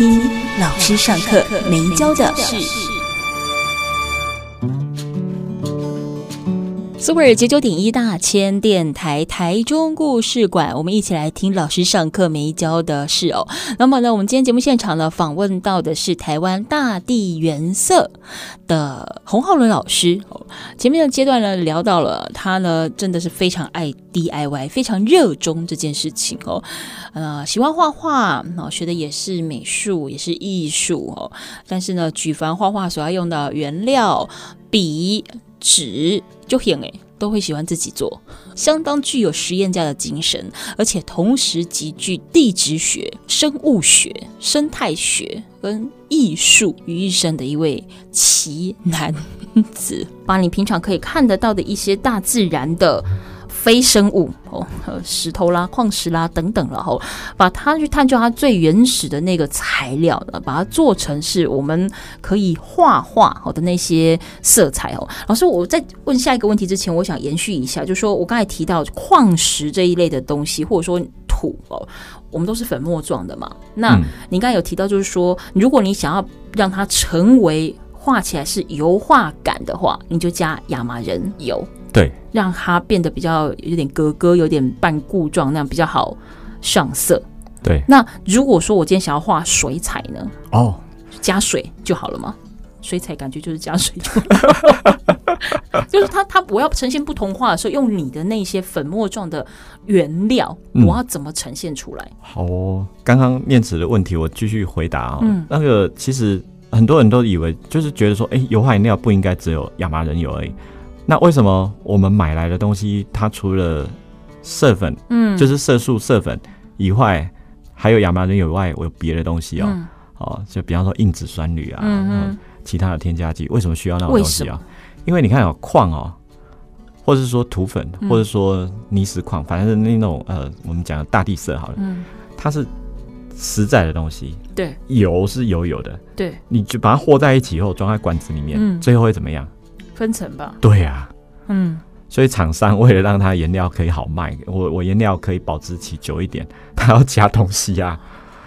一老师上课没教的事。苏尔九九点一大千电台台中故事馆，我们一起来听老师上课没教的事哦。那么呢，我们今天节目现场呢，访问到的是台湾大地原色的洪浩伦老师。前面的阶段呢，聊到了他呢，真的是非常爱 DIY，非常热衷这件事情哦。呃，喜欢画画，哦，学的也是美术，也是艺术哦。但是呢，举凡画画所要用的原料，笔。纸就很哎，都会喜欢自己做，相当具有实验家的精神，而且同时极具地质学、生物学、生态学跟艺术于一身的一位奇男子，把你平常可以看得到的一些大自然的。非生物哦，石头啦、矿石啦等等，然后把它去探究它最原始的那个材料的，把它做成是我们可以画画好的那些色彩哦。老师，我在问下一个问题之前，我想延续一下，就是说我刚才提到矿石这一类的东西，或者说土哦，我们都是粉末状的嘛。那你刚才有提到，就是说如果你想要让它成为画起来是油画感的话，你就加亚麻仁油。对，让它变得比较有点格格，有点半固状，那样比较好上色。对，那如果说我今天想要画水彩呢？哦，加水就好了吗？水彩感觉就是加水就好，就是它它我要呈现不同画的时候，用你的那些粉末状的原料，嗯，我要怎么呈现出来？好哦，刚刚念慈的问题，我继续回答啊，哦。嗯，那个其实很多人都以为，就是觉得说，哎，油画颜料不应该只有亚麻仁油而已。那为什么我们买来的东西，它除了色粉，嗯，就是色素色粉以外，还有亚麻仁油以外，我有别的东西哦，嗯、哦，就比方说硬脂酸铝啊，嗯，嗯，其他的添加剂，为什么需要那种东西啊？因为你看哦矿哦，或者是说土粉，或者说泥石矿，反正是那种呃，我们讲的大地色好了，嗯，它是实在的东西，对，油是油油的，对，你就把它和在一起以后，装在管子里面，嗯，最后会怎么样？分层吧，对呀、啊，嗯，所以厂商为了让它颜料可以好卖，我我颜料可以保质期久一点，它要加东西啊。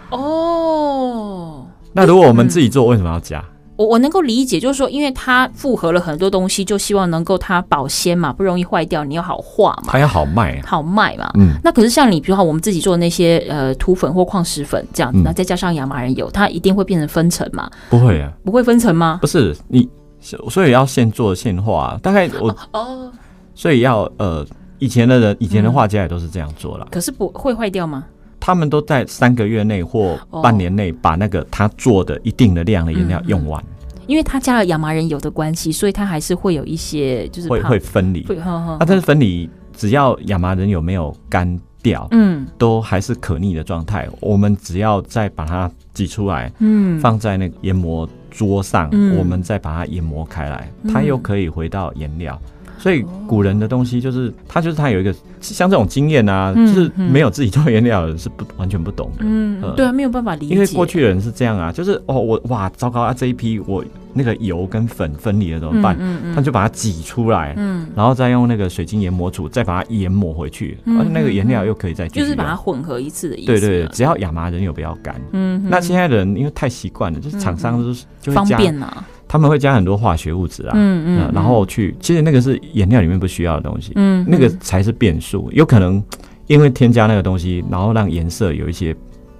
哦，那如果我们自己做，为什么要加？我我能够理解，就是说，因为它复合了很多东西，就希望能够它保鲜嘛，不容易坏掉，你要好画嘛，它要好卖，好卖嘛。嗯，那可是像你，比如说我们自己做的那些呃土粉或矿石粉这样子，那、嗯、再加上亚麻仁油，它一定会变成分层嘛？不会啊，不会分层吗？不是你。所以要现做现画，大概我 哦，所以要呃，以前的人，以前的画家也都是这样做了。可是不会坏掉吗？他们都在三个月内或半年内把那个他做的一定的量的颜料用完。因为他加了亚麻仁油的关系，所以他还是会有一些就是会会分离。会，啊，但是分离只要亚麻仁油没有干掉，嗯，都还是可逆的状态。我们只要再把它挤出来，嗯，放在那个研磨桌上，嗯，我们再把它研磨开来，它又可以回到颜料。所以古人的东西就是他，就是他有一个像这种经验啊，就是没有自己做颜料的人是不完全不懂的。嗯，对啊，没有办法理解。因为过去的人是这样啊，就是哦，我哇，糟糕啊，这一批我那个油跟粉分离了怎么办？他就把它挤出来，嗯，然后再用那个水晶研磨杵再把它研磨回去，而且那个颜料又可以再就是把它混合一次的意思。对对，只要亚麻仁油不要干。嗯，那现在的人因为太习惯了，就是厂商就是就会加。方便啊。他们会加很多化学物质啊，嗯嗯，然后去，其实那个是颜料里面不需要的东西，嗯，那个才是变数，有可能因为添加那个东西，然后让颜色有一些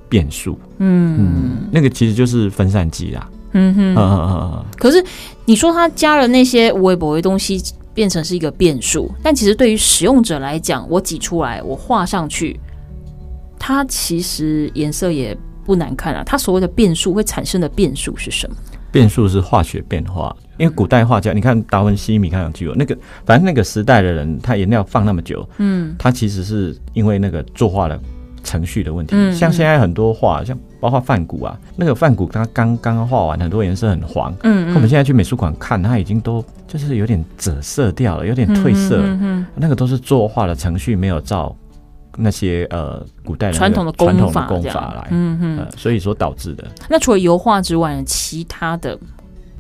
变数，嗯嗯，那个其实就是分散剂啦，嗯哼，嗯嗯嗯。可是你说他加了那些微博的东西，变成是一个变数，但其实对于使用者来讲，我挤出来，我画上去，它其实颜色也不难看啊。它所谓的变数会产生的变数是什么？变数是化学变化，因为古代画家，你看达文西、米开朗基罗那个，反正那个时代的人，他颜料放那么久，嗯，他其实是因为那个作画的程序的问题。嗯，像现在很多画，像包括梵谷啊，那个梵谷他刚刚刚画完，很多颜色很黄。嗯，嗯，我们现在去美术馆看，它已经都就是有点赭色掉了，有点褪色了。嗯，嗯，嗯，那个都是作画的程序没有照那些呃古代传统的传统的功法来。嗯嗯、呃，所以说导致的。那除了油画之外呢，其他的，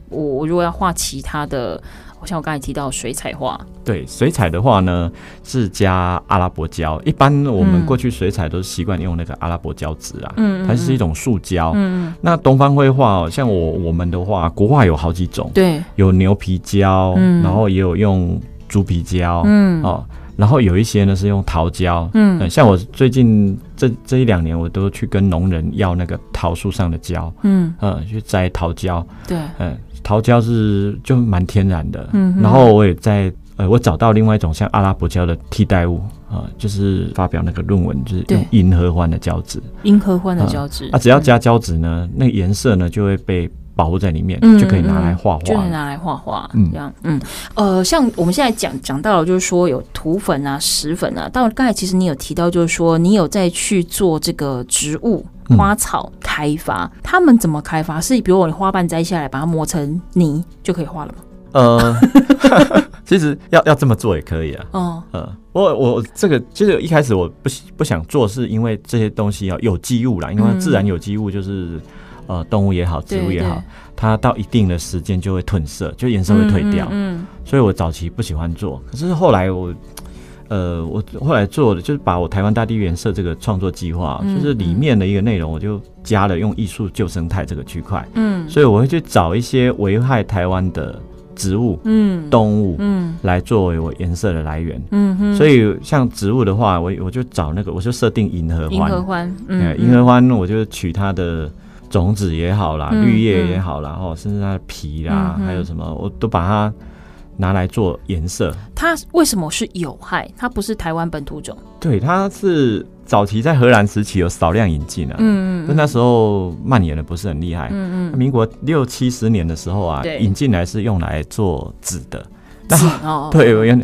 我我如果要画其他的。像我刚才提到水彩画，对水彩的话呢，是加阿拉伯胶。一般我们过去水彩都是习惯用那个阿拉伯胶纸啊，嗯，它是一种塑胶。嗯，那东方绘画哦，像我我们的话，国画有好几种，对，有牛皮胶，嗯，然后也有用猪皮胶，嗯，哦，然后有一些呢是用桃胶，嗯，像我最近这这一两年，我都去跟农人要那个桃树上的胶，嗯。嗯，去摘桃胶，对，嗯。桃胶是就蛮天然的，嗯，然后我也在呃，我找到另外一种像阿拉伯胶的替代物啊、呃，就是发表那个论文，就是用银合欢的胶纸，银合欢的胶纸，啊，只要加胶纸呢，那个颜色呢就会被保护在里面，嗯、就可以拿来画画，就可以拿来画画，嗯，这样，嗯，呃，像我们现在讲讲到了，就是说有土粉啊、石粉啊，到刚才其实你有提到，就是说你有在去做这个植物。花草开发，他们怎么开发？是比如我花瓣摘下来，把它磨成泥就可以画了吗？呃，其实要要这么做也可以啊。哦，呃，我我这个其实一开始我不不想做，是因为这些东西要有机物啦，因为自然有机物就是呃动物也好，植物也好，它到一定的时间就会褪色，就颜色会褪掉。嗯，所以我早期不喜欢做，可是后来我。呃，我后来做的就是把我台湾大地原色这个创作计划，嗯、就是里面的一个内容，我就加了用艺术救生态这个区块。嗯，所以我会去找一些危害台湾的植物、嗯，动物，嗯，来作为我颜色的来源。嗯哼，所以像植物的话，我我就找那个，我就设定银河欢。银河欢，嗯，银河欢，我就取它的种子也好啦，嗯、绿叶也好啦，然后甚至它的皮啦，嗯、还有什么，我都把它。拿来做颜色，它为什么是有害？它不是台湾本土种。对，它是早期在荷兰时期有少量引进啊，嗯，嗯，那时候蔓延的不是很厉害，嗯嗯。民国六七十年的时候啊，对引进来是用来做纸的，纸哦，对，我用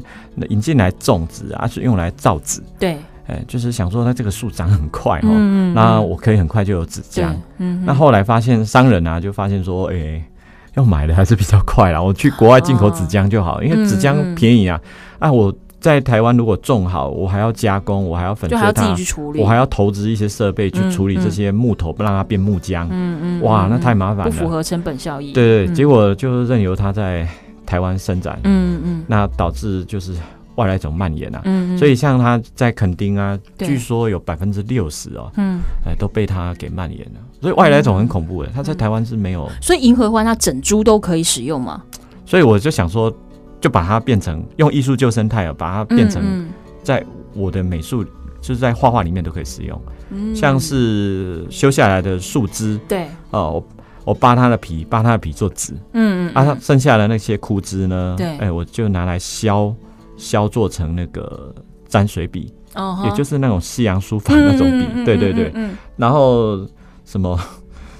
引进来种植啊，是用来造纸，对，哎，就是想说它这个树长很快哦，嗯，那我可以很快就有纸浆，嗯，那后来发现商人啊，就发现说，哎。要买的还是比较快啦，我去国外进口纸浆就好，哦、因为纸浆便宜啊。嗯嗯啊，我在台湾如果种好，我还要加工，我还要粉碎它，我还要投资一些设备去处理这些木头，不让它变木浆。嗯嗯，哇，那太麻烦了，不符合成本效益。对对，结果就任由它在台湾生长。嗯嗯，那导致就是。外来种蔓延啊，嗯，所以像它在垦丁啊，据说有百分之六十哦，嗯，哎，都被它给蔓延了。所以外来种很恐怖的，它在台湾是没有。所以银合欢它整株都可以使用吗？所以我就想说，就把它变成用艺术救生态啊，把它变成在我的美术，就是在画画里面都可以使用。嗯，像是修下来的树枝，对，哦，我我扒它的皮，扒它的皮做纸，嗯嗯，啊，它剩下的那些枯枝呢，对，哎，我就拿来削。削做成那个沾水笔，哦，也就是那种西洋书法那种笔，对对对，嗯然后什么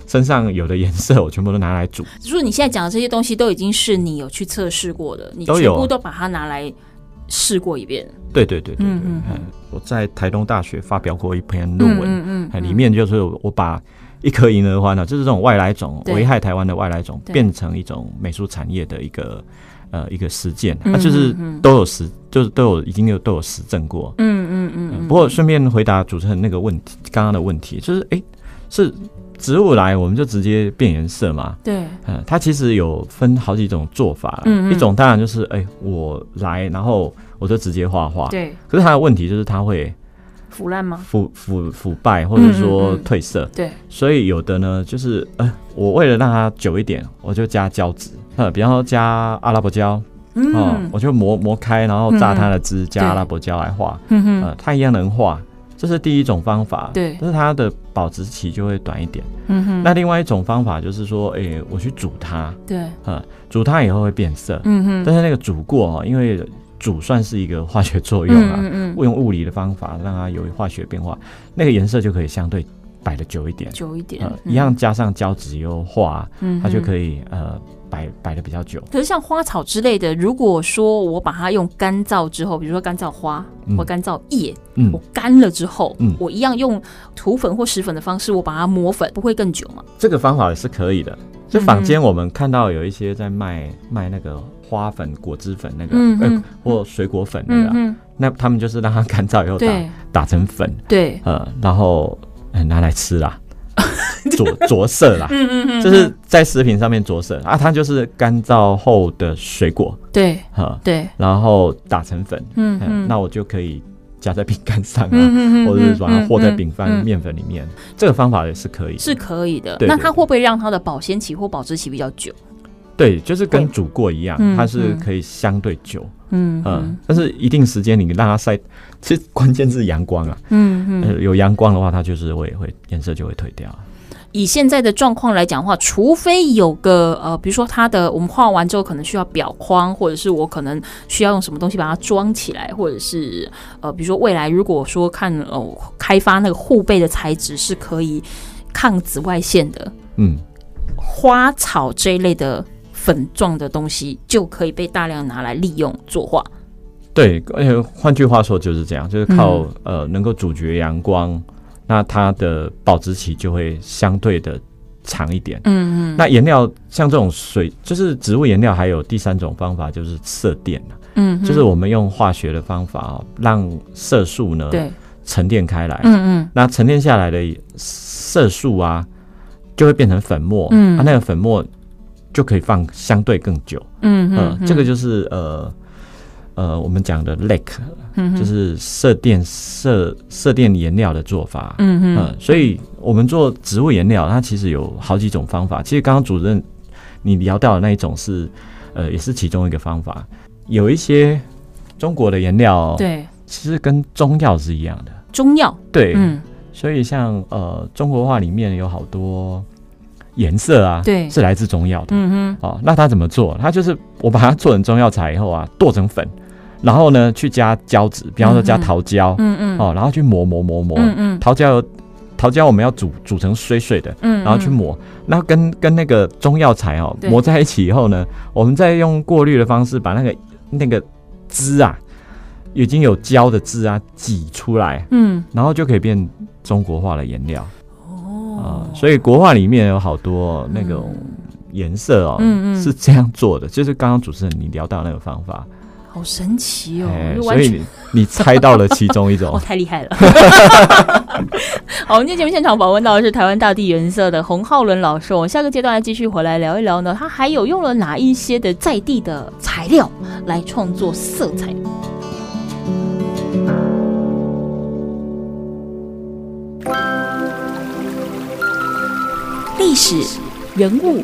身上有的颜色，我全部都拿来煮。就是你现在讲的这些东西，都已经是你有去测试过的，你全部都把它拿来试过一遍。对对对对，嗯，我在台东大学发表过一篇论文，嗯嗯，里面就是我把一颗银合欢呢，就是这种外来种危害台湾的外来种，变成一种美术产业的一个。呃，一个实践，那、嗯啊、就是都有实，就是都有已经有都有实证过。嗯嗯嗯，嗯。不过顺便回答主持人那个问题，刚刚的问题就是，哎、欸，是植物来我们就直接变颜色嘛？对。嗯，它其实有分好几种做法。嗯，嗯一种当然就是，哎、欸，我来，然后我就直接画画。对。可是它的问题就是它会腐烂吗？腐腐腐败，或者说褪色。嗯嗯嗯对。所以有的呢，就是，呃，我为了让它久一点，我就加胶质。呃，比方说加阿拉伯胶，嗯、哦，我就磨磨开，然后榨它的汁，嗯、加阿拉伯胶来画，嗯哼，呃，它一样能画，这是第一种方法，对，但是它的保质期就会短一点，嗯哼。那另外一种方法就是说，哎、欸，我去煮它，对，呃，煮它以后会变色，嗯哼。但是那个煮过啊，因为煮算是一个化学作用啊，嗯嗯，用物理的方法让它有化学变化，那个颜色就可以相对。摆的久一点，久一点，呃，一样加上胶质油画，嗯，它就可以呃摆摆的比较久。可是像花草之类的，如果说我把它用干燥之后，比如说干燥花或干燥叶，嗯，我干了之后，嗯，我一样用涂粉或石粉的方式，我把它磨粉，不会更久吗？这个方法也是可以的。就坊间我们看到有一些在卖卖那个花粉、果汁粉那个，嗯、呃，或水果粉那个，嗯、那他们就是让它干燥以后打打成粉，对，呃，然后拿来吃啦。着着色啦，嗯嗯嗯，就是在食品上面着色啊，它就是干燥后的水果，对，哈，对，然后打成粉，嗯嗯，那我就可以加在饼干上啊，或者是把它和在饼干面粉里面，这个方法也是可以，是可以的。那它会不会让它的保鲜期或保质期比较久？对，就是跟煮过一样，它是可以相对久，嗯嗯，但是一定时间你让它晒，其实关键是阳光啊，嗯。嗯，有阳光的话，它就是会会颜色就会褪掉。以现在的状况来讲的话，除非有个呃，比如说它的我们画完之后可能需要裱框，或者是我可能需要用什么东西把它装起来，或者是呃，比如说未来如果说看哦开发那个护背的材质是可以抗紫外线的，嗯，花草这一类的粉状的东西就可以被大量拿来利用作画。对，而且换句话说就是这样，就是靠、嗯、呃能够阻绝阳光。那它的保质期就会相对的长一点。嗯嗯。那颜料像这种水，就是植物颜料，还有第三种方法就是色电。嗯。就是我们用化学的方法啊，让色素呢对沉淀开来。嗯嗯。那沉淀下来的色素啊，就会变成粉末。嗯。啊，那个粉末就可以放相对更久。嗯嗯。这个就是呃。呃，我们讲的 lake，嗯，就是色电色色电颜料的做法，嗯哼，呃，所以我们做植物颜料，它其实有好几种方法。其实刚刚主任你聊到的那一种是，呃，也是其中一个方法。有一些中国的颜料，对，其实跟中药是一样的。中药，对，嗯，所以像呃中国画里面有好多颜色啊，对，是来自中药的，嗯哼，哦，那它怎么做？它就是我把它做成中药材以后啊，剁成粉。然后呢，去加胶质，比方说加桃胶，嗯嗯，哦，然后去磨磨磨磨，嗯嗯，桃胶有桃胶，我们要煮煮成碎碎的，嗯，然后去磨，然后跟跟那个中药材哦磨在一起以后呢，我们再用过滤的方式把那个那个汁啊，已经有胶的汁啊挤出来，嗯，然后就可以变中国化的颜料，哦，所以国画里面有好多那种颜色哦，嗯嗯，是这样做的，就是刚刚主持人你聊到那个方法。好神奇哦！欸、所以你你猜到了其中一种，哦，太厉害了！好，我们今天节目现场访问到的是台湾大地原色的洪浩伦老师。我们下个阶段来继续回来聊一聊呢，他还有用了哪一些的在地的材料来创作色彩？历史、人物、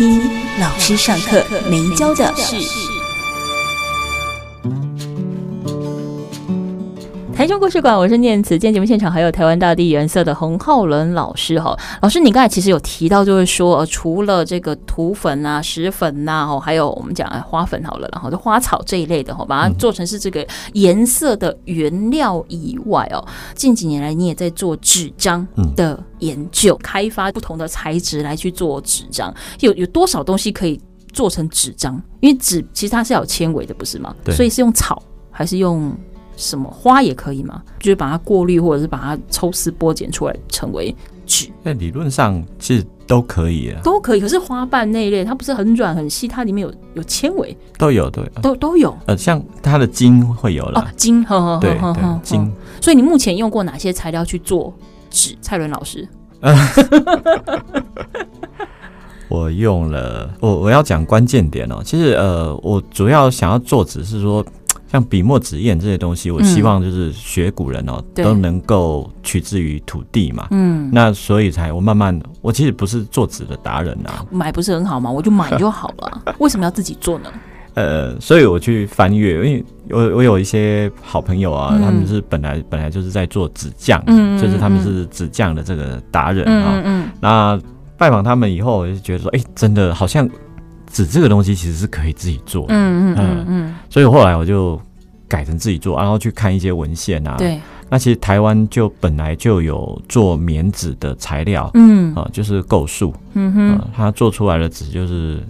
一老师上课没教的事。中故事馆，我是念慈。今天节目现场还有台湾大地颜色的洪浩伦老师哈。老师，你刚才其实有提到，就是说，呃，除了这个土粉啊、石粉呐，哦，还有我们讲花粉好了，然后就花草这一类的哈，把它做成是这个颜色的原料以外哦，近几年来你也在做纸张的研究，开发不同的材质来去做纸张。有有多少东西可以做成纸张？因为纸其实它是要有纤维的，不是吗？对。所以是用草还是用？什么花也可以吗？就是把它过滤，或者是把它抽丝剥茧出来成为纸。那理论上其实都可以啊，都可以。可是花瓣那一类，它不是很软很细，它里面有有纤维，都有对，都都有。呃，像它的茎会有了，茎，呵呵，对对茎。所以你目前用过哪些材料去做纸？蔡伦老师，我用了，我我要讲关键点哦。其实呃，我主要想要做纸是说。像笔墨纸砚这些东西，我希望就是学古人哦、都能够取之于土地嘛。嗯，那所以才我慢慢，我其实不是做纸的达人啊。买不是很好吗？我就买就好了。为什么要自己做呢？呃，所以我去翻阅，因为我我有一些好朋友啊，嗯、他们是本来本来就是在做纸匠，嗯，就是他们是纸匠的这个达人啊。嗯，嗯，那拜访他们以后，我就觉得说，哎、欸，真的好像纸这个东西其实是可以自己做的，嗯嗯嗯嗯。所以后来我就改成自己做，然后去看一些文献啊。对。那其实台湾就本来就有做棉纸的材料，嗯。啊，就是构树，嗯哼，它做出来的纸就是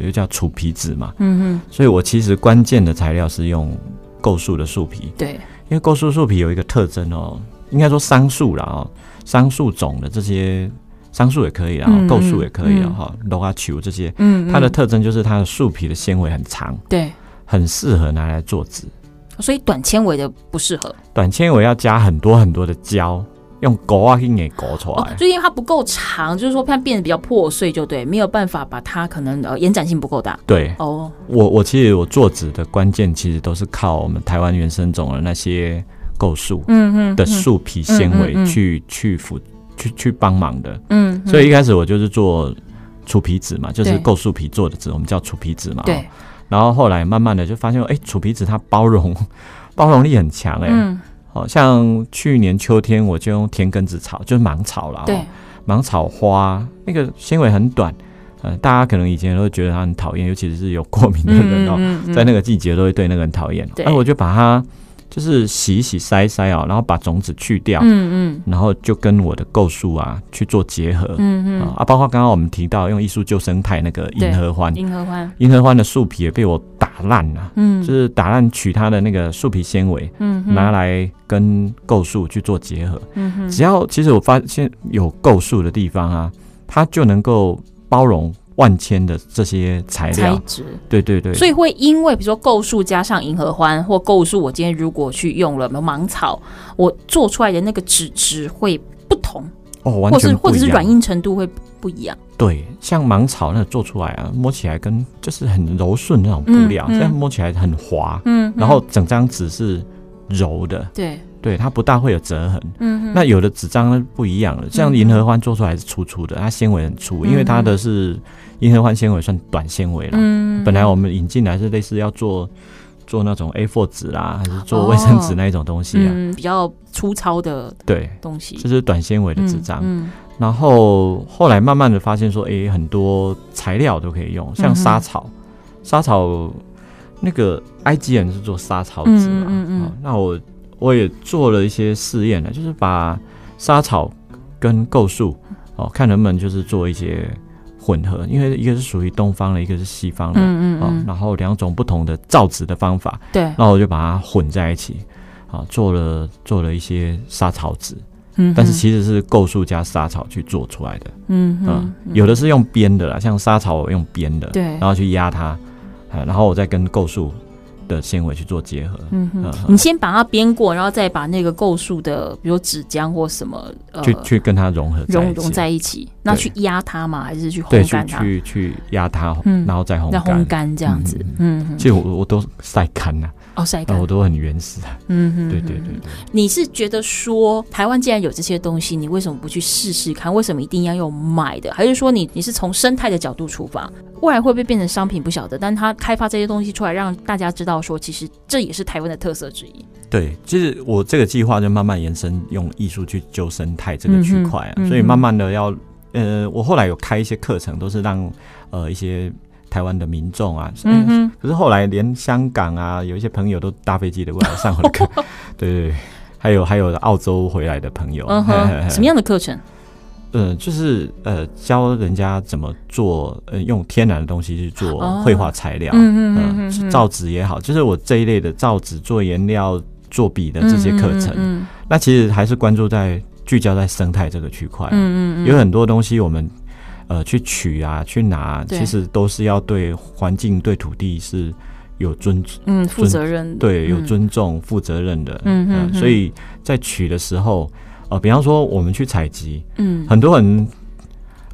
又叫楚皮纸嘛，嗯哼，所以我其实关键的材料是用构树的树皮，对，因为构树树皮有一个特征哦，应该说桑树啦哦，桑树种的这些桑树也可以啊，构树也可以啊哈，罗阿球这些，嗯，它的特征就是它的树皮的纤维很长，对，很适合拿来做纸。所以短纤维的不适合，短纤维要加很多很多的胶，用勾啊去给勾出来。哦，就因为它不够长，就是说它变得比较破碎，就对，没有办法把它可能呃延展性不够大。对，哦，我我其实我做纸的关键其实都是靠我们台湾原生种的那些构树，嗯嗯的树皮纤维去去辅去去帮忙的。嗯，所以一开始我就是做楚皮纸嘛，就是构树皮做的纸，我们叫楚皮纸嘛。对。然后后来慢慢的就发现，哎，楚皮纸它包容 包容力很强，哎，嗯，好像去年秋天我就用田根子草，就是芒草了，对，芒草花那个纤维很短，呃，大家可能以前都会觉得它很讨厌，尤其是有过敏的人哦，嗯嗯嗯、在那个季节都会对那个很讨厌，对，我就把它。就是洗一洗筛一筛啊，然后把种子去掉，嗯嗯，然后就跟我的构树啊去做结合，嗯嗯。啊，包括刚刚我们提到用艺术救生态那个银河欢，银河欢，银合欢的树皮也被我打烂了，嗯，就是打烂取它的那个树皮纤维，嗯，拿来跟构树去做结合，嗯哼，只要其实我发现有构树的地方啊，它就能够包容。万千的这些材料，材质，对对对，所以会因为比如说构树加上银河欢或构树，我今天如果去用了芒草，我做出来的那个纸质会不同哦，完全或者是软硬程度会不一样。对，像芒草那做出来啊，摸起来跟就是很柔顺那种布料，这样、摸起来很滑，嗯，然后整张纸是柔的，对。对，它不大会有折痕。嗯哼，那有的纸张不一样了，像银河欢做出来是粗粗的，它纤维很粗，因为它的是银合欢纤维算短纤维了。嗯，本来我们引进来是类似要做做那种 A4 纸啦，还是做卫生纸那一种东西啊，比较粗糙的对东西，就是短纤维的纸张。嗯，然后后来慢慢的发现说，诶，很多材料都可以用，像莎草，莎草那个埃及人是做莎草纸嘛，嗯嗯，那我。我也做了一些试验呢，就是把莎草跟构树哦，看能不能就是做一些混合，因为一个是属于东方的，一个是西方的，嗯嗯，嗯。然后两种不同的造纸的方法，对，然后我就把它混在一起，啊，做了做了一些沙草纸，嗯，但是其实是构树加沙草去做出来的，嗯哼嗯，有的是用编的啦，像沙草我用编的，对，然后去压它，啊然后我再跟构树。的纤维去做结合，嗯哼，你先把它编过，然后再把那个构树的，比如纸浆或什么，呃，去去跟它融合融融在一起，那去压它吗？还是去烘干它？去去压它，然后再烘干，烘干。这样子，嗯，其实我我都晒干了，哦，晒干，我都很原始，嗯哼，对对对对。你是觉得说台湾既然有这些东西，你为什么不去试试看？为什么一定要用买的？还是说你你是从生态的角度出发？未来会不会变成商品不晓得，但他开发这些东西出来，让大家知道说，其实这也是台湾的特色之一。对，其实我这个计划就慢慢延伸，用艺术去救生态这个区块啊，嗯嗯、所以慢慢的要，呃，我后来有开一些课程，都是让呃一些台湾的民众啊，嗯哼，可是后来连香港啊，有一些朋友都搭飞机的过来上我的课，对，对对，还有还有澳洲回来的朋友，什么样的课程？呃，就是呃，教人家怎么做，呃，用天然的东西去做绘画材料，嗯嗯嗯，造纸也好，就是我这一类的造纸、做颜料、做笔的这些课程，嗯嗯嗯，那其实还是关注在聚焦在生态这个区块，嗯嗯嗯，有很多东西我们呃去取啊、去拿，其实都是要对环境、对土地是有尊嗯负责任，对，有尊重、负责任的，嗯嗯，所以在取的时候。呃，比方说我们去采集，嗯，很多人，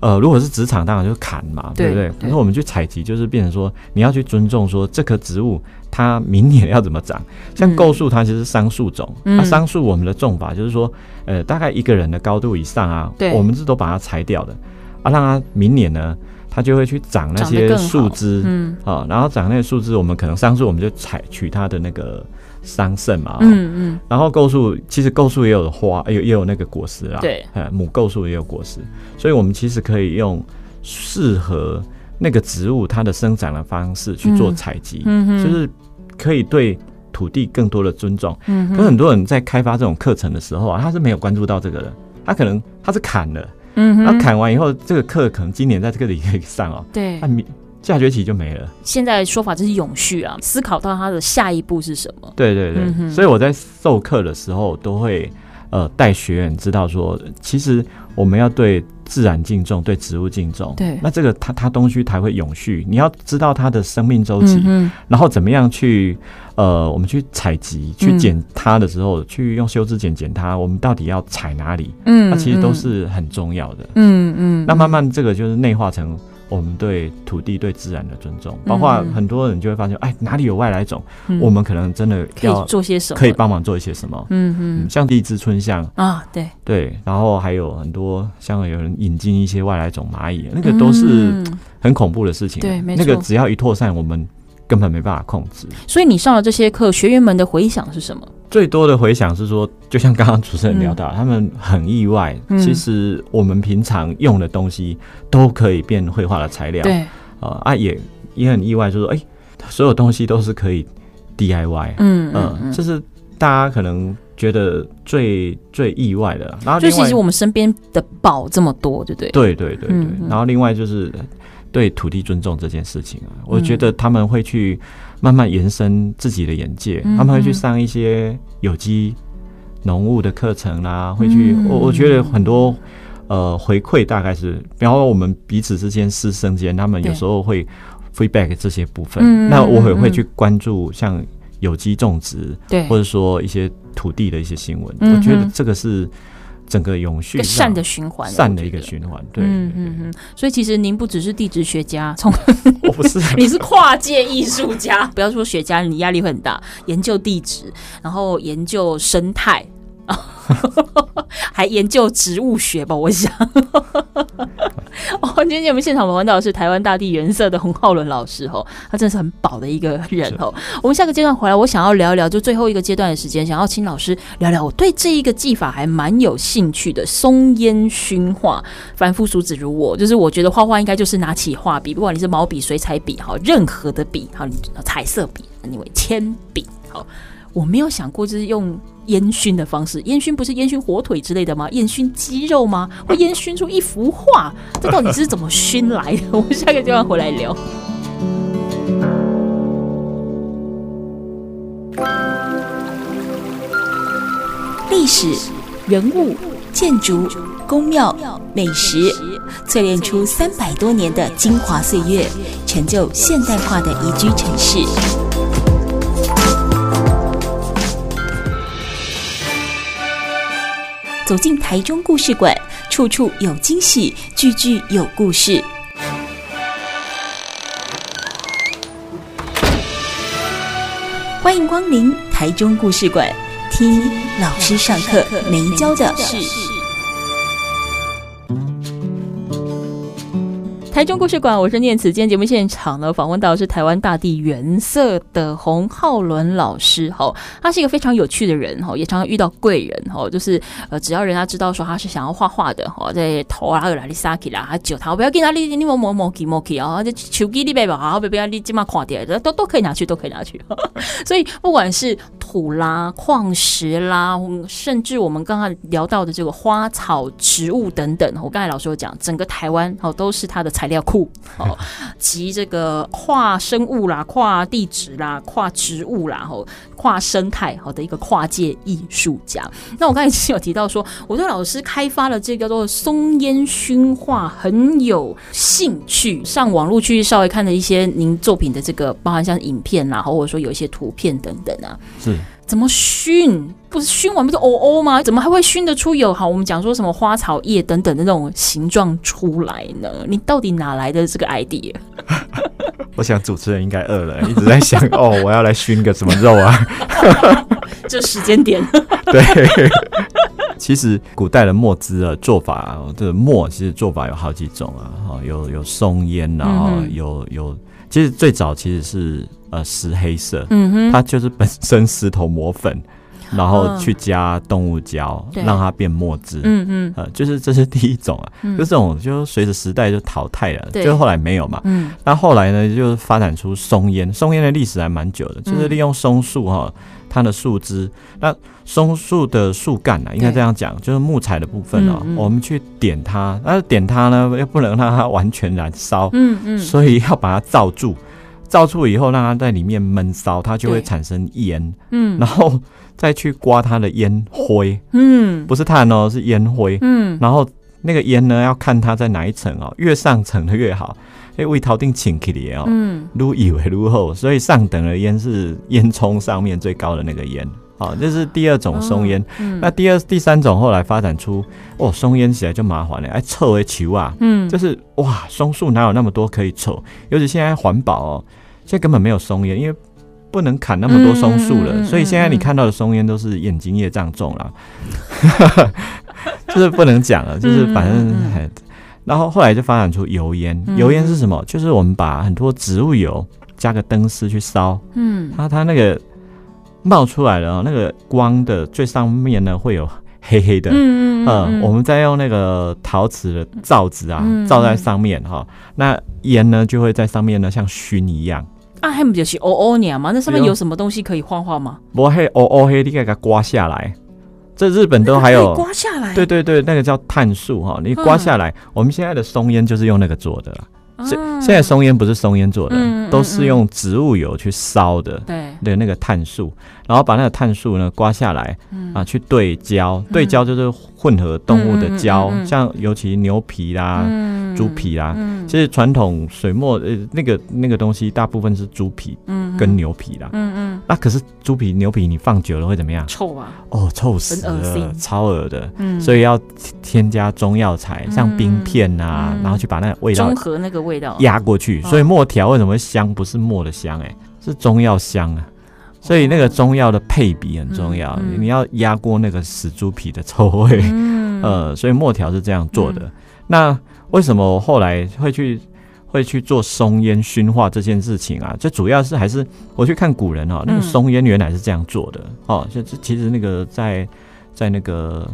呃，如果是职场，当然就砍嘛，对，对不对？可是我们去采集，就是变成说，你要去尊重说这棵植物它明年要怎么长。像构树，它其实是桑树种，那桑树我们的种法就是说，呃，大概一个人的高度以上啊，对，我们是都把它裁掉的，啊，让它明年呢，它就会去长那些树枝，嗯，啊，然后长那些树枝，我们可能桑树，我们就采取它的那个桑葚嘛，嗯嗯，然后构树其实构树也有花，也有也有那个果实啦，对，母构树也有果实，所以我们其实可以用适合那个植物它的生长的方式去做采集，嗯，就是可以对土地更多的尊重，嗯，可很多人在开发这种课程的时候啊，他是没有关注到这个的，他可能他是砍了。嗯，那砍完以后，这个课可能今年在这个里可以上哦。对，那下学期就没了。现在说法就是永续啊，思考到它的下一步是什么？对对对，嗯、所以我在授课的时候都会呃带学员知道说，其实我们要对自然敬重，对植物敬重。对，那这个它它东西才会永续。你要知道它的生命周期，嗯、然后怎么样去。呃，我们去采集、去剪它的时候，嗯、去用修枝剪剪它，我们到底要采哪里？嗯，那其实都是很重要的。嗯嗯，那慢慢这个就是内化成我们对土地、对自然的尊重，包括很多人就会发现，哎，哪里有外来种，嗯、我们可能真的要做些什么，可以帮忙做一些什么。嗯嗯，像地质春象啊，对。对，然后还有很多像有人引进一些外来种蚂蚁，那个都是很恐怖的事情。对，没错，那个只要一扩散，我们。根本没办法控制，所以你上了这些课，学员们的回想是什么？最多的回想是说，就像刚刚主持人聊到，嗯、他们很意外。嗯、其实我们平常用的东西都可以变绘画的材料。对，呃、啊，也也很意外，就是说，哎、欸，所有东西都是可以 DIY。嗯嗯，就是大家可能觉得最最意外的。然后，就其实我们身边的宝这么多，对不对？对对对对。嗯嗯，然后另外就是。对土地尊重这件事情啊，我觉得他们会去慢慢延伸自己的眼界，嗯、他们会去上一些有机农务的课程啦、啊，会去我我觉得很多呃回馈大概是，比方说我们彼此之间师生间，他们有时候会 feedback 这些部分，对那我也会去关注像有机种植，对，或者说一些土地的一些新闻，对我觉得这个是。整个永续善的循环，善的一个循环，对，嗯嗯嗯。所以其实您不只是地质学家，从 我不是，你是跨界艺术家。不要说学家，你压力会很大，研究地质，然后研究生态。还研究植物学吧，我想。哦，今天我们现场访问到的是台湾大地原色的洪浩伦老师哦，他真的是很宝的一个人哦。我们下个阶段回来，我想要聊一聊，就最后一个阶段的时间，想要请老师聊聊，我对这一个技法还蛮有兴趣的——松烟熏画。凡夫俗子如我，就是我觉得画画应该就是拿起画笔，不管你是毛笔、水彩笔，好，任何的笔，好，你彩色笔，你为铅笔，好。我没有想过，就是用烟熏的方式，烟熏不是烟熏火腿之类的吗？烟熏鸡肉吗？会烟熏出一幅画，这到底是怎么熏来的？我们下个阶段回来聊。历史、人物、建筑、宫庙、美食，淬炼出三百多年的精华岁月，成就现代化的宜居城市。走进台中故事馆，处处有惊喜，句句有故事。欢迎光临台中故事馆，听老师上课没教的事。台中故事馆，我是念慈。今天节目现场呢，访问到的是台湾大地原色的洪浩伦老师。哈，他是一个非常有趣的人。哈，也常常遇到贵人。哈，就是呃，只要人家知道说他是想要画画的，哈，在头啊、耳啦、里撒起啦，他就他不要给他你你摸摸摸起摸起啊，就手机里边吧，好，不要你今晚垮掉，都都可以拿去，都可以拿去。所以不管是土啦、矿石啦，甚至我们刚刚聊到的这个花草植物等等，我刚才老师有讲，整个台湾哦都是它的材料库哦，集这个跨生物啦、跨地质啦、跨植物啦、吼跨生态好的一个跨界艺术家。那我刚才其实有提到说，我对老师开发了这个叫做松烟熏画很有兴趣，上网络去稍微看了一些您作品的这个，包含像影片啦，或者说有一些图片等等啊，是。怎么熏？不是熏完不是哦哦吗？怎么还会熏得出有好？我们讲说什么花草叶等等的那种形状出来呢？你到底哪来的这个 idea？我想主持人应该饿了，一直在想哦，我要来熏个什么肉啊？这时间点，对。其实古代的墨汁的做法，这个墨其实做法有好几种啊，哈，有有松烟，然后有有，其实最早其实是呃石黑色，嗯哼，它就是本身石头磨粉。然后去加动物胶，嗯、让它变墨汁。嗯嗯，呃，就是这是第一种啊，嗯、就这种就随着时代就淘汰了，对就后来没有嘛。嗯，那后来呢，就发展出松烟。松烟的历史还蛮久的，就是利用松树哈，它的树枝。那松树的树干呢，应该这样讲，就是木材的部分哦，我们去点它，但是点它呢，又不能让它完全燃烧。嗯嗯，所以要把它罩住，罩住以后让它在里面闷烧，它就会产生烟。嗯，然后。再去刮它的烟灰，嗯，不是碳哦，是烟灰，嗯，然后那个烟呢，要看它在哪一层哦，越上层的越好，因为为头顶请起的哦，嗯，如以为如后，所以上等的烟是烟囱上面最高的那个烟，好，这是第二种松烟，嗯，那第二、第三种后来发展出，哦，松烟起来就麻烦了，哎，臭为球啊，嗯，就是哇，松树哪有那么多可以抽，尤其现在环保哦，现在根本没有松烟，因为。不能砍那么多松树了，嗯嗯嗯嗯、所以现在你看到的松烟都是眼睛业障重了，就是不能讲了，就是反正，然后后来就发展出油烟，油烟是什么？就是我们把很多植物油加个灯丝去烧，嗯，它它那个冒出来了，那个光的最上面呢会有黑黑的，嗯嗯，嗯，嗯，我们再用那个陶瓷的罩子啊罩在上面哈，那烟呢就会在上面呢像熏一样。啊，还不就是哦哦鸟吗？那上面有什么东西可以画画吗？不黑哦哦黑，你给它刮下来。这日本都还有刮下来。对对对，那个叫碳素哈，你刮下来，我们现在的松烟就是用那个做的了。现现在松烟不是松烟做的，都是用植物油去烧的。对对，那个碳素，然后把那个碳素呢刮下来，啊，去对焦，对焦就是混合动物的胶，像尤其牛皮啦、猪皮啦。其实传统水墨呃那个那个东西大部分是猪皮跟牛皮啦。嗯嗯。那可是猪皮牛皮你放久了会怎么样？臭啊！哦，臭死了，超恶的。嗯。所以要添加中药材，像冰片啊，然后去把那个味道中和那个味道压过去。所以墨条为什么会香？不是墨的香，哎，是中药香啊。所以那个中药的配比很重要，你要压过那个死猪皮的臭味。嗯。呃，所以墨条是这样做的。那为什么我后来会去会去做松烟熏化这件事情啊？最主要是还是我去看古人哦，那个松烟原来是这样做的哦。就其实那个在在那个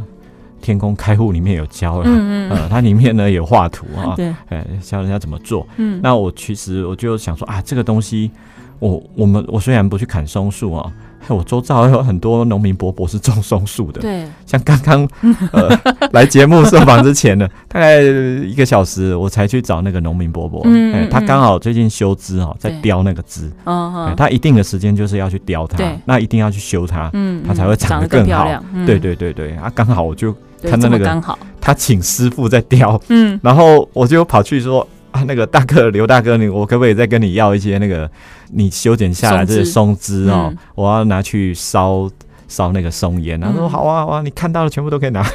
天工开物里面有教了，嗯嗯，呃，它里面呢有画图啊，对，哎，教人家怎么做。嗯，那我其实我就想说啊，这个东西。我我们我虽然不去砍松树啊，我周遭有很多农民伯伯是种松树的。对，像刚刚 呃来节目受访之前呢，大概一个小时我才去找那个农民伯伯。嗯，嗯，他刚好最近修枝哈，在雕那个枝。哦，他一定的时间就是要去雕它，那一定要去修它，嗯，它才会长得更好。对对对对，啊，刚好我就看到那个，他请师傅在雕，嗯，然后我就跑去说。啊，那个大哥刘大哥，你我可不可以再跟你要一些那个你修剪下来这些松枝哦？嗯、我要拿去烧烧那个松烟。他说好啊好啊，你看到的全部都可以拿。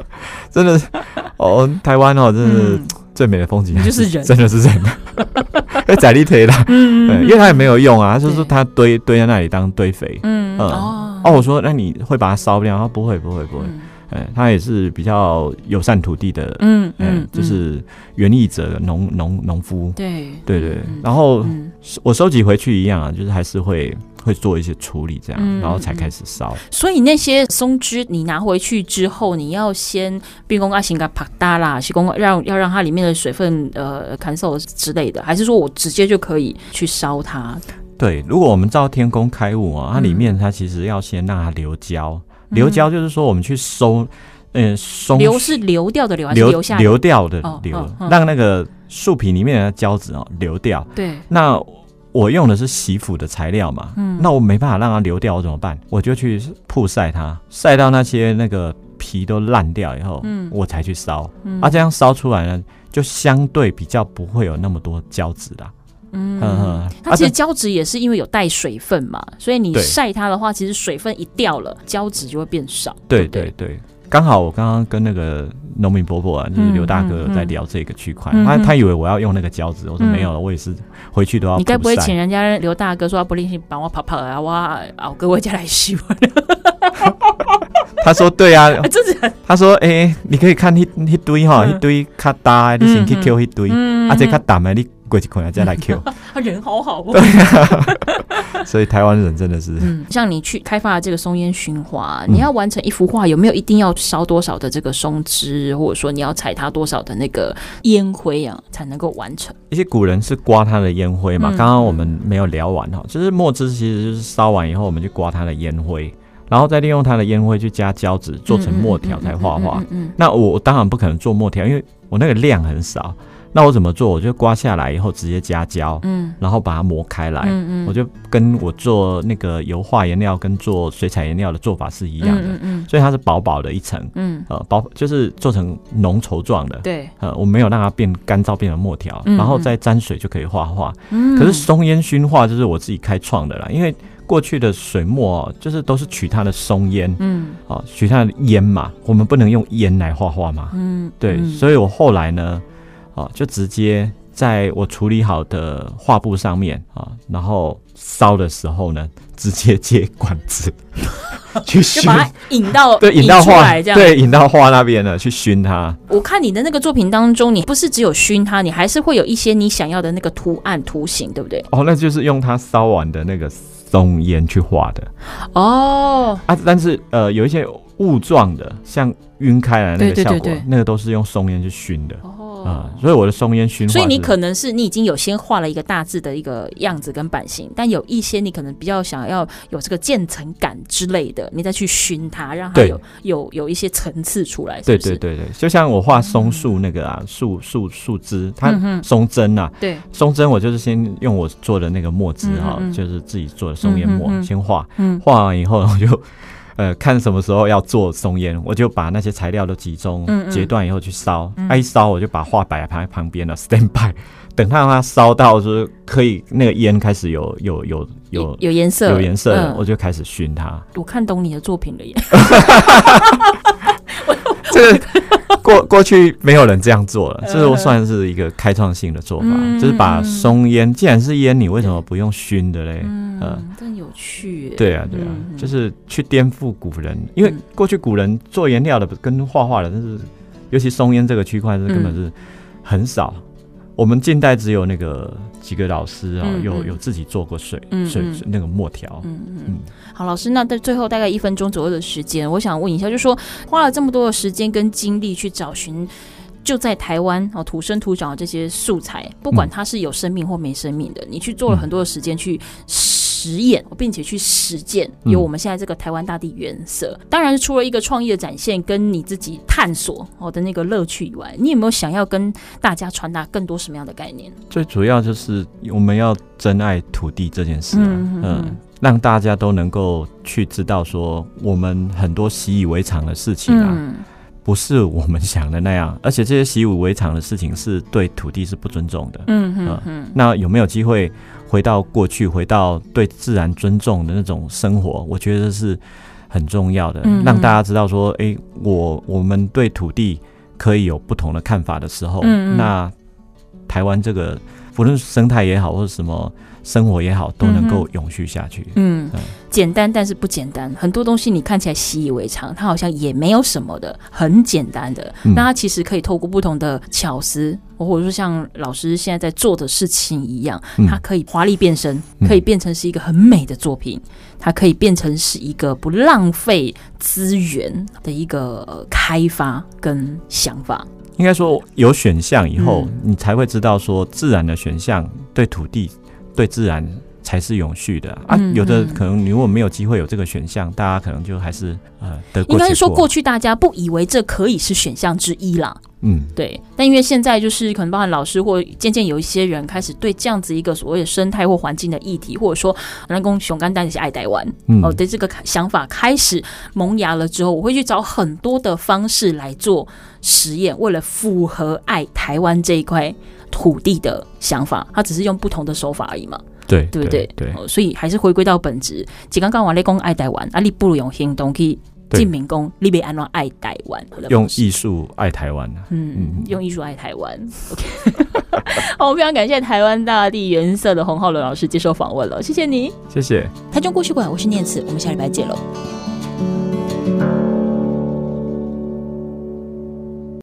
真的哦，台湾哦，真的是最美的风景，就是人，真的是人。被宰力推了，嗯，因为他也没有用啊，就是他堆堆在那里当堆肥。嗯哦哦，我说那你会把它烧掉？他不会不会不会。哎，他也是比较友善土地的，嗯嗯，就是园艺者、农农农夫，对对对。然后我收集回去一样啊，就是还是会会做一些处理，这样，然后才开始烧。所以那些松枝你拿回去之后，你要先冰工啊，先给它拍打啦，是工让要让它里面的水分呃干燥之类的，还是说我直接就可以去烧它？对，如果我们照天工开物啊，它里面它其实要先让它流胶。流胶就是说，我们去收，嗯，松流是流掉的流，还是流下流掉的流，让那个树皮里面的胶质哦流掉。对，那我用的是洗腐的材料嘛，嗯，那我没办法让它流掉，我怎么办？我就去曝晒它，晒到那些那个皮都烂掉以后，嗯，我才去烧，啊，这样烧出来呢，就相对比较不会有那么多胶质的。嗯，它其实胶质也是因为有带水分嘛，所以你晒它的话，其实水分一掉了，胶质就会变少。对对对，刚好我刚刚跟那个农民伯伯啊，就是刘大哥在聊这个区块，他他以为我要用那个胶纸，我说没有了，我也是回去都要。你该不会请人家刘大哥说不吝惜帮我跑跑啊，我啊，各位家来洗 他说对啊，他说哎、欸，你可以看一一堆哈，一堆卡大，你先去 Q 一堆，而且卡大嘛，你过去可能再来 Q。他人好好哦。对啊，所以台湾人真的是，嗯，像你去开发这个松烟熏画，你要完成一幅画，有没有一定要烧多少的这个松枝，或者说你要踩它多少的那个烟灰啊，才能够完成？一些古人是刮它的烟灰嘛，刚刚我们没有聊完哈，就是墨汁其实就是烧完以后，我们就刮它的烟灰。然后再利用它的烟灰去加胶纸做成墨条才画画。那我当然不可能做墨条，因为我那个量很少。那我怎么做？我就刮下来以后直接加胶，嗯，然后把它磨开来，嗯嗯，我就跟我做那个油画颜料跟做水彩颜料的做法是一样的，嗯嗯，所以它是薄薄的一层，嗯，呃，薄就是做成浓稠状的，对，呃，我没有让它变干燥变成墨条，然后再沾水就可以画画。嗯，可是松烟熏画就是我自己开创的啦，因为。过去的水墨就是都是取它的松烟，嗯，啊，取它的烟嘛，我们不能用烟来画画嘛，嗯，对，嗯、所以我后来呢，啊，就直接在我处理好的画布上面啊，然后烧的时候呢，直接接管子 去熏，把它引到对引到画这样对引到画那边了去熏它。我看你的那个作品当中，你不是只有熏它，你还是会有一些你想要的那个图案图形，对不对？哦，那就是用它烧完的那个。松烟去画的哦啊，但是呃，有一些雾状的，像晕开来的那个效果，对对对对，那个都是用松烟去熏的哦、呃，所以我的松烟熏，所以你可能是你已经有先画了一个大致的一个样子跟版型，但有一些你可能比较想要有这个渐层感之类的，你再去熏它，让它有有有一些层次出来是是？对对对对，就像我画松树那个啊，树树树枝，它松针啊，对，松针我就是先用我做的那个墨汁哈，就是自己做的松烟墨，先画，画完以后我 就。呃，看什么时候要做松烟，我就把那些材料都集中截断以后去烧。一烧我就把画摆在旁旁边了，stand by，等它让它烧到就是可以那个烟开始有有有有有颜色，有颜色，嗯、我就开始熏它。我看懂你的作品了耶。这个过过去没有人这样做了，这算是一个开创性的做法，嗯、就是把松烟，既然是烟，你为什么不用熏的嘞？嗯，呃、真有趣。对啊，对啊，嗯、就是去颠覆古人，因为过去古人做颜料的跟画画的，但是尤其松烟这个区块是根本是很少。我们近代只有那个几个老师啊，有有自己做过水水那个墨条。嗯嗯嗯。好，老师，那在最后大概一分钟左右的时间，我想问一下，就是说花了这么多的时间跟精力去找寻，就在台湾哦土生土长的这些素材，不管它是有生命或没生命的，嗯、你去做了很多的时间去。实验，并且去实践，有我们现在这个台湾大地原色。嗯、当然，除了一个创意的展现，跟你自己探索哦的那个乐趣以外，你有没有想要跟大家传达更多什么样的概念？最主要就是我们要珍爱土地这件事啊，嗯，嗯，让大家都能够去知道说，我们很多习以为常的事情啊。嗯不是我们想的那样，而且这些习以为常的事情是对土地是不尊重的。嗯嗯嗯、呃、那有没有机会回到过去，回到对自然尊重的那种生活？我觉得是很重要的，嗯、让大家知道说，哎、欸，我我们对土地可以有不同的看法的时候，那台湾这个不论生态也好，或者什么。生活也好，都能够永续下去。嗯，嗯，简单但是不简单。很多东西你看起来习以为常，它好像也没有什么的，很简单的。嗯、那它其实可以透过不同的巧思，或者说像老师现在在做的事情一样，它可以华丽变身，可以变成是一个很美的作品，它可以变成是一个不浪费资源的一个开发跟想法。应该说，有选项以后，嗯、你才会知道说自然的选项对土地。对自然才是永续的啊！有的可能你如果没有机会有这个选项，大家可能就还是呃得过。应该是说，过去大家不以为这可以是选项之一啦。嗯，对。但因为现在就是可能包含老师或渐渐有一些人开始对这样子一个所谓的生态或环境的议题，或者说人工熊肝蛋是爱台湾哦的这个想法开始萌芽了之后，我会去找很多的方式来做实验，为了符合爱台湾这一块。土地的想法，他只是用不同的手法而已嘛，对对不对？对，所以还是回归到本质。只刚刚我来讲爱台湾，啊，你不如用行动去证明讲你别安怎爱台湾，用艺术爱台湾嗯，嗯用艺术爱台湾。OK，好，我非常感谢台湾大地原色的洪浩伦老师接受访问了，谢谢你，谢谢。台中故事馆，我是念慈，我们下礼拜见喽。